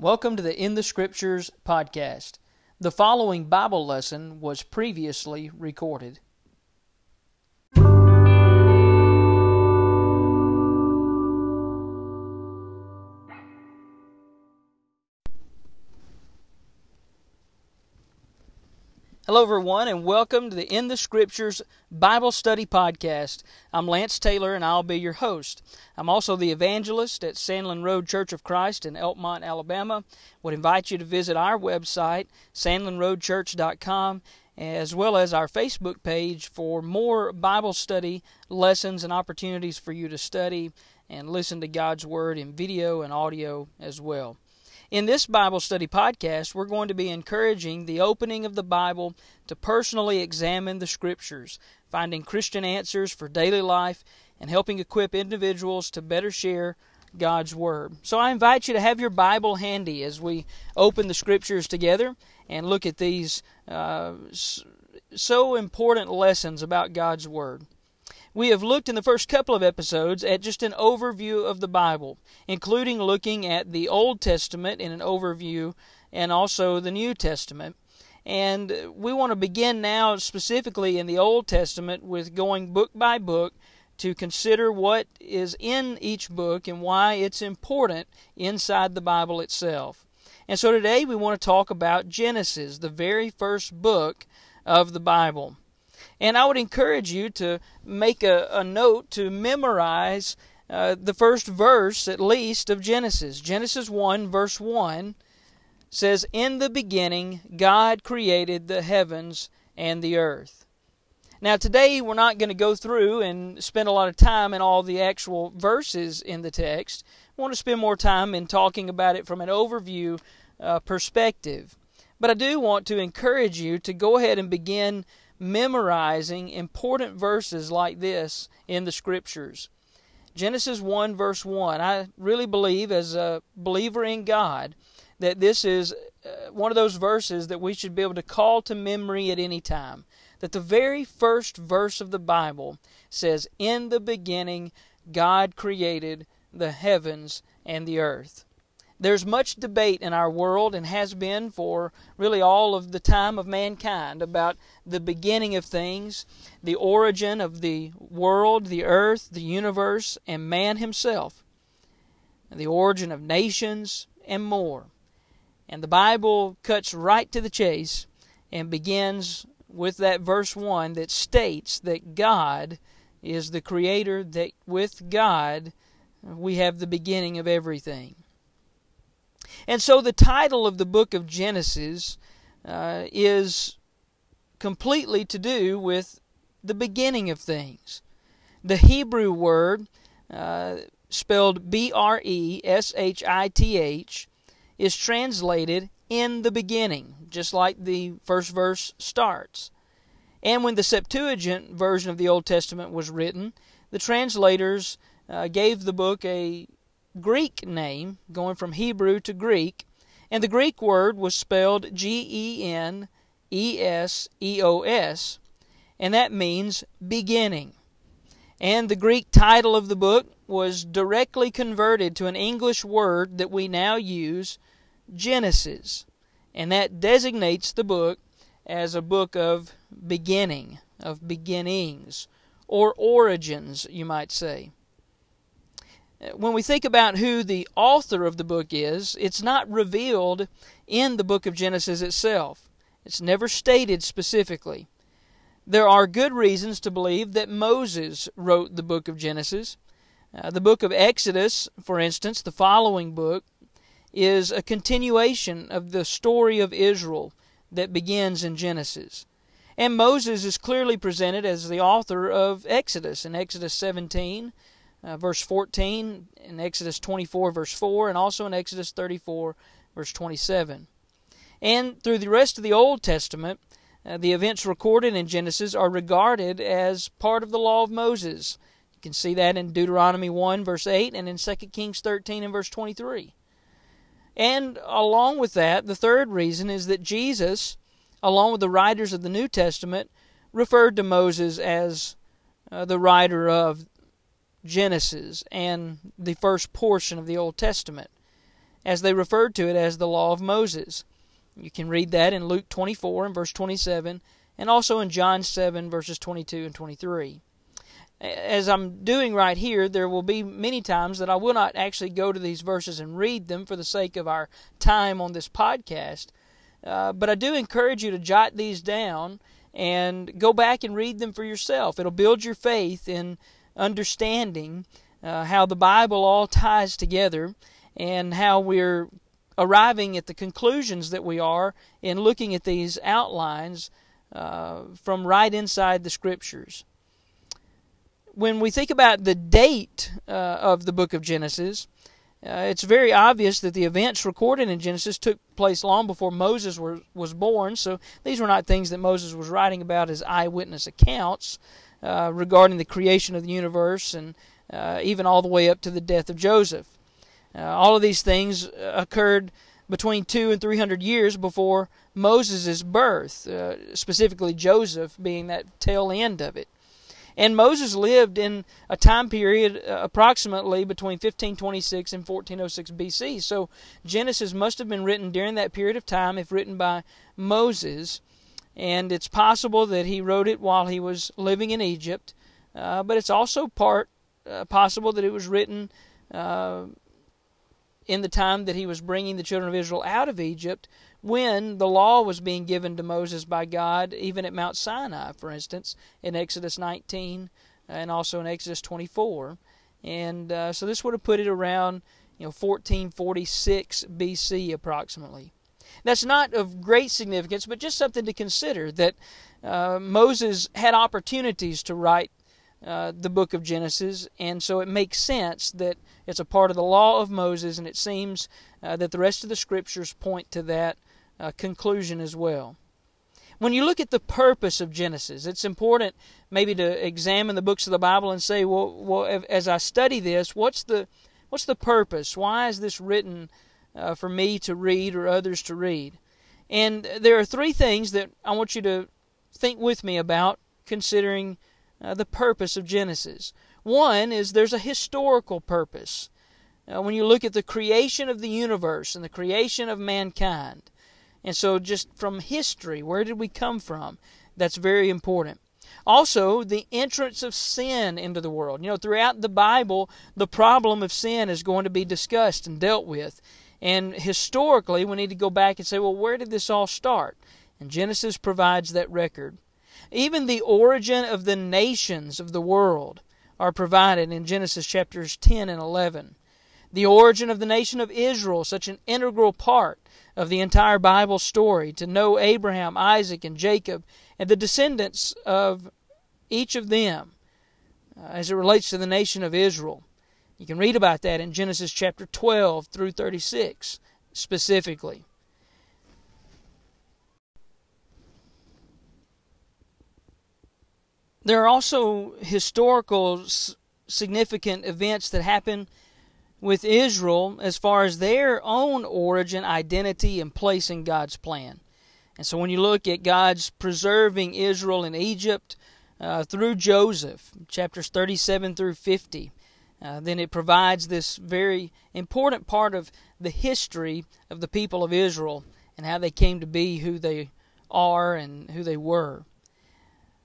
Welcome to the In the Scriptures podcast. The following Bible lesson was previously recorded. Hello, everyone, and welcome to the In the Scriptures Bible Study Podcast. I'm Lance Taylor, and I'll be your host. I'm also the evangelist at Sandlin Road Church of Christ in Elkmont, Alabama. Would invite you to visit our website, sandlinroadchurch.com, as well as our Facebook page for more Bible study lessons and opportunities for you to study and listen to God's Word in video and audio as well. In this Bible study podcast, we're going to be encouraging the opening of the Bible to personally examine the Scriptures, finding Christian answers for daily life, and helping equip individuals to better share God's Word. So I invite you to have your Bible handy as we open the Scriptures together and look at these uh, so important lessons about God's Word. We have looked in the first couple of episodes at just an overview of the Bible, including looking at the Old Testament in an overview and also the New Testament. And we want to begin now specifically in the Old Testament with going book by book to consider what is in each book and why it's important inside the Bible itself. And so today we want to talk about Genesis, the very first book of the Bible. And I would encourage you to make a, a note to memorize uh, the first verse, at least, of Genesis. Genesis 1, verse 1 says, In the beginning, God created the heavens and the earth. Now, today we're not going to go through and spend a lot of time in all the actual verses in the text. We want to spend more time in talking about it from an overview uh, perspective. But I do want to encourage you to go ahead and begin memorizing important verses like this in the scriptures. Genesis 1, verse 1. I really believe, as a believer in God, that this is uh, one of those verses that we should be able to call to memory at any time. That the very first verse of the Bible says, In the beginning, God created the heavens and the earth. There's much debate in our world and has been for really all of the time of mankind about the beginning of things, the origin of the world, the earth, the universe, and man himself, the origin of nations, and more. And the Bible cuts right to the chase and begins with that verse 1 that states that God is the creator, that with God we have the beginning of everything. And so the title of the book of Genesis uh, is completely to do with the beginning of things. The Hebrew word, uh, spelled B R E S H I T H, is translated in the beginning, just like the first verse starts. And when the Septuagint version of the Old Testament was written, the translators uh, gave the book a Greek name, going from Hebrew to Greek, and the Greek word was spelled G E N E S E O S, and that means beginning. And the Greek title of the book was directly converted to an English word that we now use, Genesis, and that designates the book as a book of beginning, of beginnings, or origins, you might say when we think about who the author of the book is, it's not revealed in the book of Genesis itself. It's never stated specifically. There are good reasons to believe that Moses wrote the book of Genesis. Uh, the book of Exodus, for instance, the following book, is a continuation of the story of Israel that begins in Genesis. And Moses is clearly presented as the author of Exodus in Exodus 17 uh, verse 14, in Exodus 24, verse 4, and also in Exodus 34, verse 27. And through the rest of the Old Testament, uh, the events recorded in Genesis are regarded as part of the law of Moses. You can see that in Deuteronomy 1, verse 8, and in 2 Kings 13 and verse 23. And along with that, the third reason is that Jesus, along with the writers of the New Testament, referred to Moses as uh, the writer of Genesis and the first portion of the Old Testament. as they referred to it as the law of Moses. You can read that in Luke 24 and verse 27, and also in John 7 verses 22 and 23. As I'm doing right here, there will be many times that I will not actually go to these verses and read them for the sake of our time on this podcast. Uh, but I do encourage you to jot these down and go back and read them for yourself. It'll build your faith in understanding uh, how the Bible all ties together and how we're arriving at the conclusions that we are in looking at these outlines uh, from right inside the Scriptures. When we think about the date uh, of the book of Genesis, uh, it's very obvious that the events recorded in Genesis took place long before Moses were, was born, so these were not things that Moses was writing about as eyewitness accounts uh, regarding the creation of the universe and uh, even all the way up to the death of Joseph. Uh, all of these things occurred between two and three hundred years before Moses' birth, uh, specifically Joseph being that tail end of it. And Moses lived in a time period uh, approximately between 1526 and 1406 BC. So Genesis must have been written during that period of time if written by Moses. And it's possible that he wrote it while he was living in Egypt. Uh, but it's also part uh, possible that it was written uh, in the time that he was bringing the children of Israel out of Egypt when the law was being given to Moses by God, even at Mount Sinai, for instance, in Exodus 19 and also in Exodus 24. And uh, so this would have put it around you know 1446 BC approximately. That's not of great significance, but just something to consider that uh, Moses had opportunities to write uh, the book of Genesis, and so it makes sense that it's a part of the law of Moses, and it seems uh, that the rest of the scriptures point to that uh, conclusion as well. When you look at the purpose of Genesis, it's important maybe to examine the books of the Bible and say, well, well as I study this, what's the what's the purpose? Why is this written uh, for me to read or others to read? And there are three things that I want you to think with me about considering uh, the purpose of Genesis. One is there's a historical purpose. Uh, when you look at the creation of the universe and the creation of mankind, and so just from history, where did we come from? That's very important. Also, the entrance of sin into the world. You know, throughout the Bible, the problem of sin is going to be discussed and dealt with. And historically, we need to go back and say, well, where did this all start? And Genesis provides that record. Even the origin of the nations of the world are provided in Genesis chapters 10 and 11. The origin of the nation of Israel, such an integral part of the entire Bible story, to know Abraham, Isaac, and Jacob, and the descendants of each of them uh, as it relates to the nation of Israel. You can read about that in Genesis chapter 12 through 36 specifically. There are also historical significant events that happen with Israel as far as their own origin, identity, and place in God's plan. And so when you look at God's preserving Israel in Egypt uh, through Joseph, chapters 37 through 50, uh, then it provides this very important part of the history of the people of Israel and how they came to be who they are and who they were.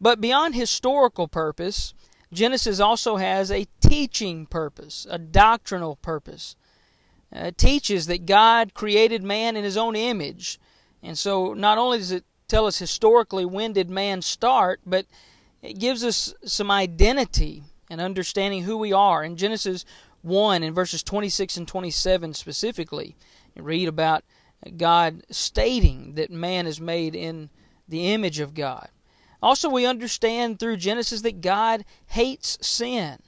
But beyond historical purpose, Genesis also has a teaching purpose, a doctrinal purpose. Uh, it teaches that God created man in his own image. And so not only does it tell us historically when did man start, but it gives us some identity and understanding who we are. In Genesis 1, in verses 26 and 27 specifically, you read about God stating that man is made in the image of God. Also, we understand through Genesis that God hates sin,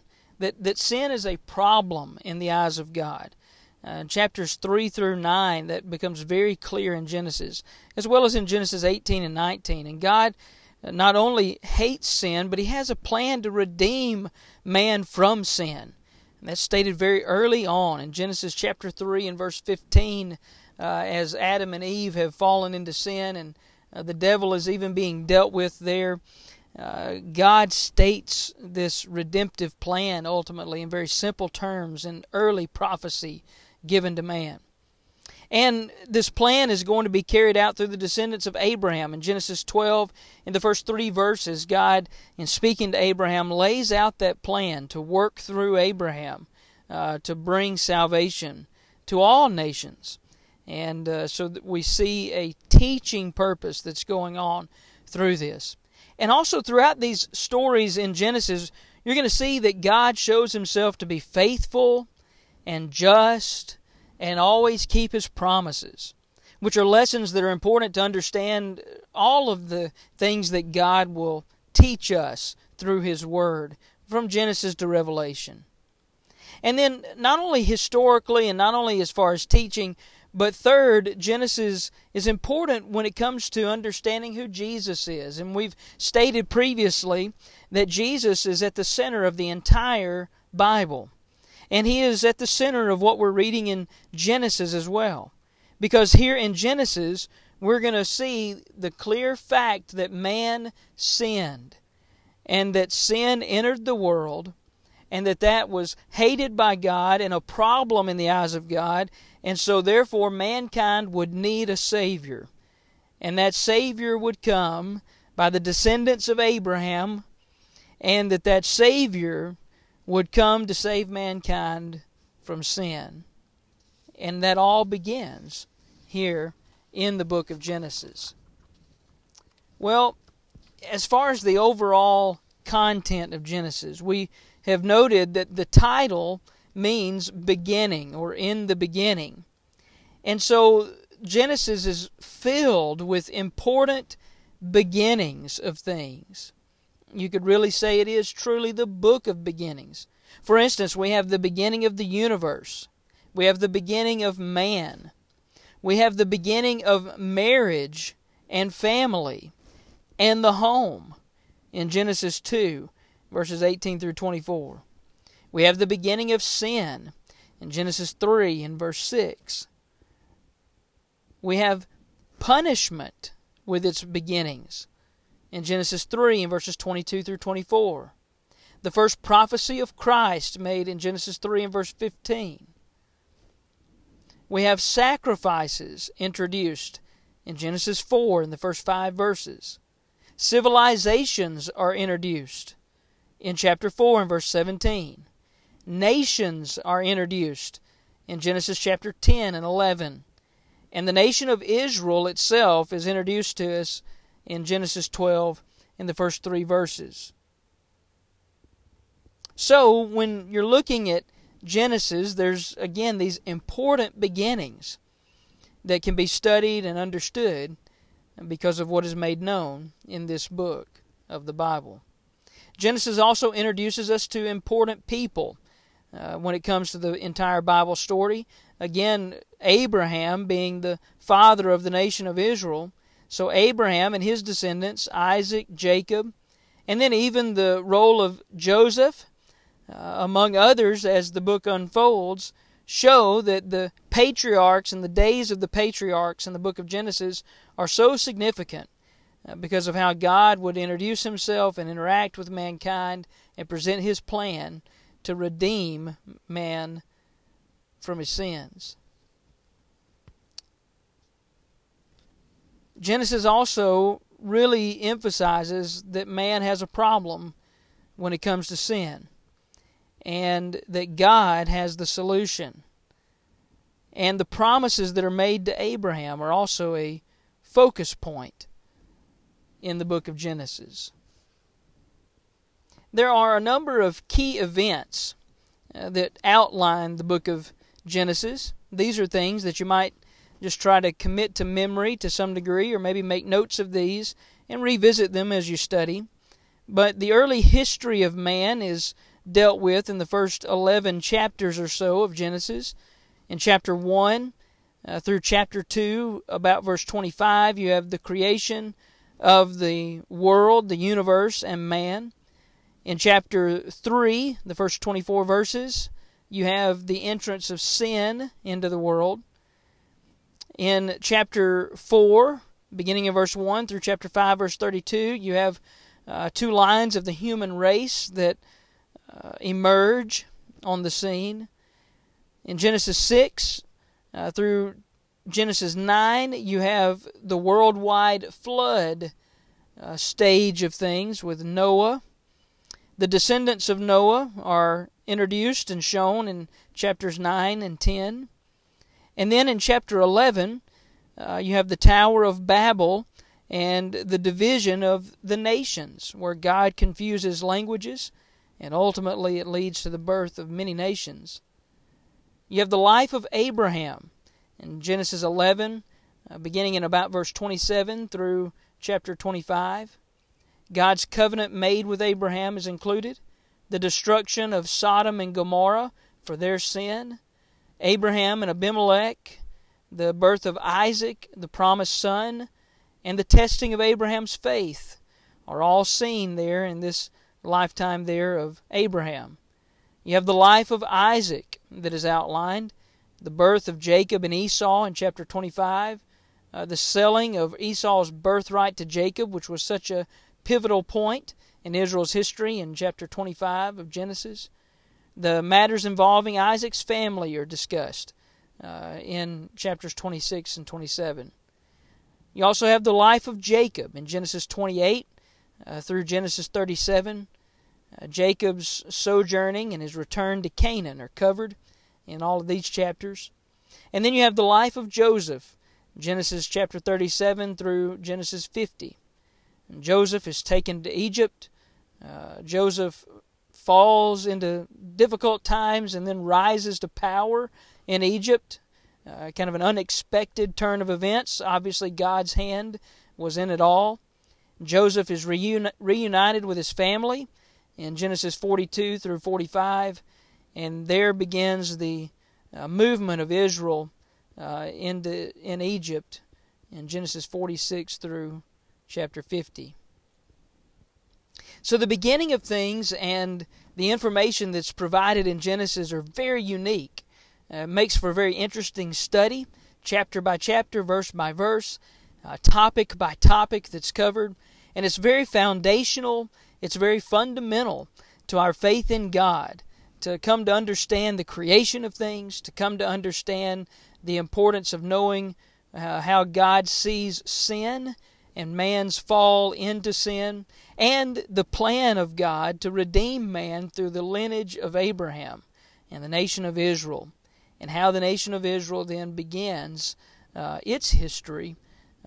that, that sin is a problem in the eyes of God. Uh, chapters 3 through 9, that becomes very clear in Genesis, as well as in Genesis 18 and 19. And God not only hates sin, but He has a plan to redeem man from sin. And that's stated very early on in Genesis chapter 3 and verse 15, uh, as Adam and Eve have fallen into sin and uh, the devil is even being dealt with there. Uh, God states this redemptive plan ultimately in very simple terms in early prophecy given to man. And this plan is going to be carried out through the descendants of Abraham. In Genesis 12, in the first three verses, God, in speaking to Abraham, lays out that plan to work through Abraham uh, to bring salvation to all nations. And uh, so we see a teaching purpose that's going on through this. And also throughout these stories in Genesis, you're going to see that God shows himself to be faithful and just and always keep his promises, which are lessons that are important to understand all of the things that God will teach us through his word from Genesis to Revelation. And then, not only historically and not only as far as teaching, but third, Genesis is important when it comes to understanding who Jesus is. And we've stated previously that Jesus is at the center of the entire Bible. And he is at the center of what we're reading in Genesis as well. Because here in Genesis, we're going to see the clear fact that man sinned and that sin entered the world and that that was hated by God and a problem in the eyes of God and so therefore mankind would need a savior and that savior would come by the descendants of Abraham and that that savior would come to save mankind from sin. And that all begins here in the book of Genesis. Well, as far as the overall content of Genesis, we have noted that the title means beginning or in the beginning. And so Genesis is filled with important beginnings of things. You could really say it is truly the book of beginnings. For instance, we have the beginning of the universe, we have the beginning of man, we have the beginning of marriage and family and the home in Genesis 2, verses 18 through 24. We have the beginning of sin in Genesis 3 and verse 6. We have punishment with its beginnings in Genesis 3 in verses 22 through 24. The first prophecy of Christ made in Genesis 3 and verse 15. We have sacrifices introduced in Genesis 4 in the first five verses. Civilizations are introduced in chapter 4 and verse 17. Nations are introduced in Genesis chapter 10 and 11. And the nation of Israel itself is introduced to us in Genesis 12 in the first three verses. So, when you're looking at Genesis, there's again these important beginnings that can be studied and understood because of what is made known in this book of the Bible. Genesis also introduces us to important people uh, when it comes to the entire Bible story. Again, Abraham being the father of the nation of Israel, so Abraham and his descendants, Isaac, Jacob, and then even the role of Joseph, uh, among others, as the book unfolds, show that the patriarchs and the days of the patriarchs in the book of Genesis are so significant uh, because of how God would introduce himself and interact with mankind and present his plan to redeem man from his sins. Genesis also really emphasizes that man has a problem when it comes to sin and that God has the solution. And the promises that are made to Abraham are also a focus point in the book of Genesis. There are a number of key events uh, that outline the book of Genesis. These are things that you might just try to commit to memory to some degree, or maybe make notes of these and revisit them as you study. But the early history of man is dealt with in the first 11 chapters or so of Genesis. In chapter 1 uh, through chapter 2, about verse 25, you have the creation of the world, the universe, and man. In chapter 3, the first 24 verses, you have the entrance of sin into the world in chapter 4, beginning in verse 1 through chapter 5, verse 32, you have uh, two lines of the human race that uh, emerge on the scene. In Genesis 6 uh, through Genesis 9, you have the worldwide flood uh, stage of things with Noah. The descendants of Noah are introduced and shown in chapters 9 and 10. And then in chapter 11, uh, you have the Tower of Babel and the division of the nations, where God confuses languages and ultimately it leads to the birth of many nations. You have the life of Abraham in Genesis 11, uh, beginning in about verse 27 through chapter 25. God's covenant made with Abraham is included, the destruction of Sodom and Gomorrah for their sin, Abraham and Abimelech, the birth of Isaac, the promised son, and the testing of Abraham's faith are all seen there in this lifetime there of Abraham. You have the life of Isaac that is outlined, the birth of Jacob and Esau in chapter 25, uh, the selling of Esau's birthright to Jacob, which was such a pivotal point in Israel's history in chapter 25 of Genesis. The matters involving Isaac's family are discussed uh, in chapters 26 and 27. You also have the life of Jacob in Genesis 28 uh, through Genesis 37. Uh, Jacob's sojourning and his return to Canaan are covered in all of these chapters. And then you have the life of Joseph, Genesis chapter 37 through Genesis 50. And Joseph is taken to Egypt. Uh, Joseph falls into difficult times and then rises to power in Egypt. Uh, kind of an unexpected turn of events. Obviously, God's hand was in it all. Joseph is reuni- reunited with his family in Genesis 42 through 45 and there begins the uh, movement of Israel uh, into in Egypt in Genesis 46 through chapter 50. So the beginning of things and the information that's provided in Genesis are very unique. Uh, makes for a very interesting study, chapter by chapter, verse by verse, uh, topic by topic that's covered, and it's very foundational. It's very fundamental to our faith in God to come to understand the creation of things, to come to understand the importance of knowing uh, how God sees sin and man's fall into sin, and the plan of God to redeem man through the lineage of Abraham and the nation of Israel, and how the nation of Israel then begins uh, its history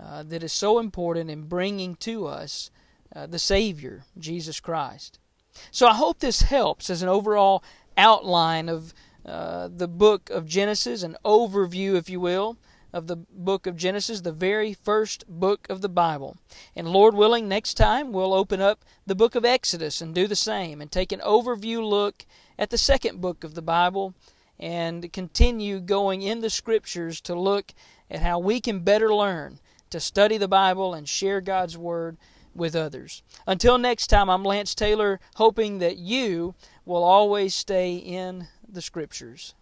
uh, that is so important in bringing to us uh, the Savior, Jesus Christ. So I hope this helps as an overall outline of uh, the book of Genesis, an overview, if you will, of the book of Genesis, the very first book of the Bible. And Lord willing, next time we'll open up the book of Exodus and do the same and take an overview look at the second book of the Bible and continue going in the scriptures to look at how we can better learn to study the Bible and share God's Word with others. Until next time, I'm Lance Taylor, hoping that you will always stay in the Scriptures.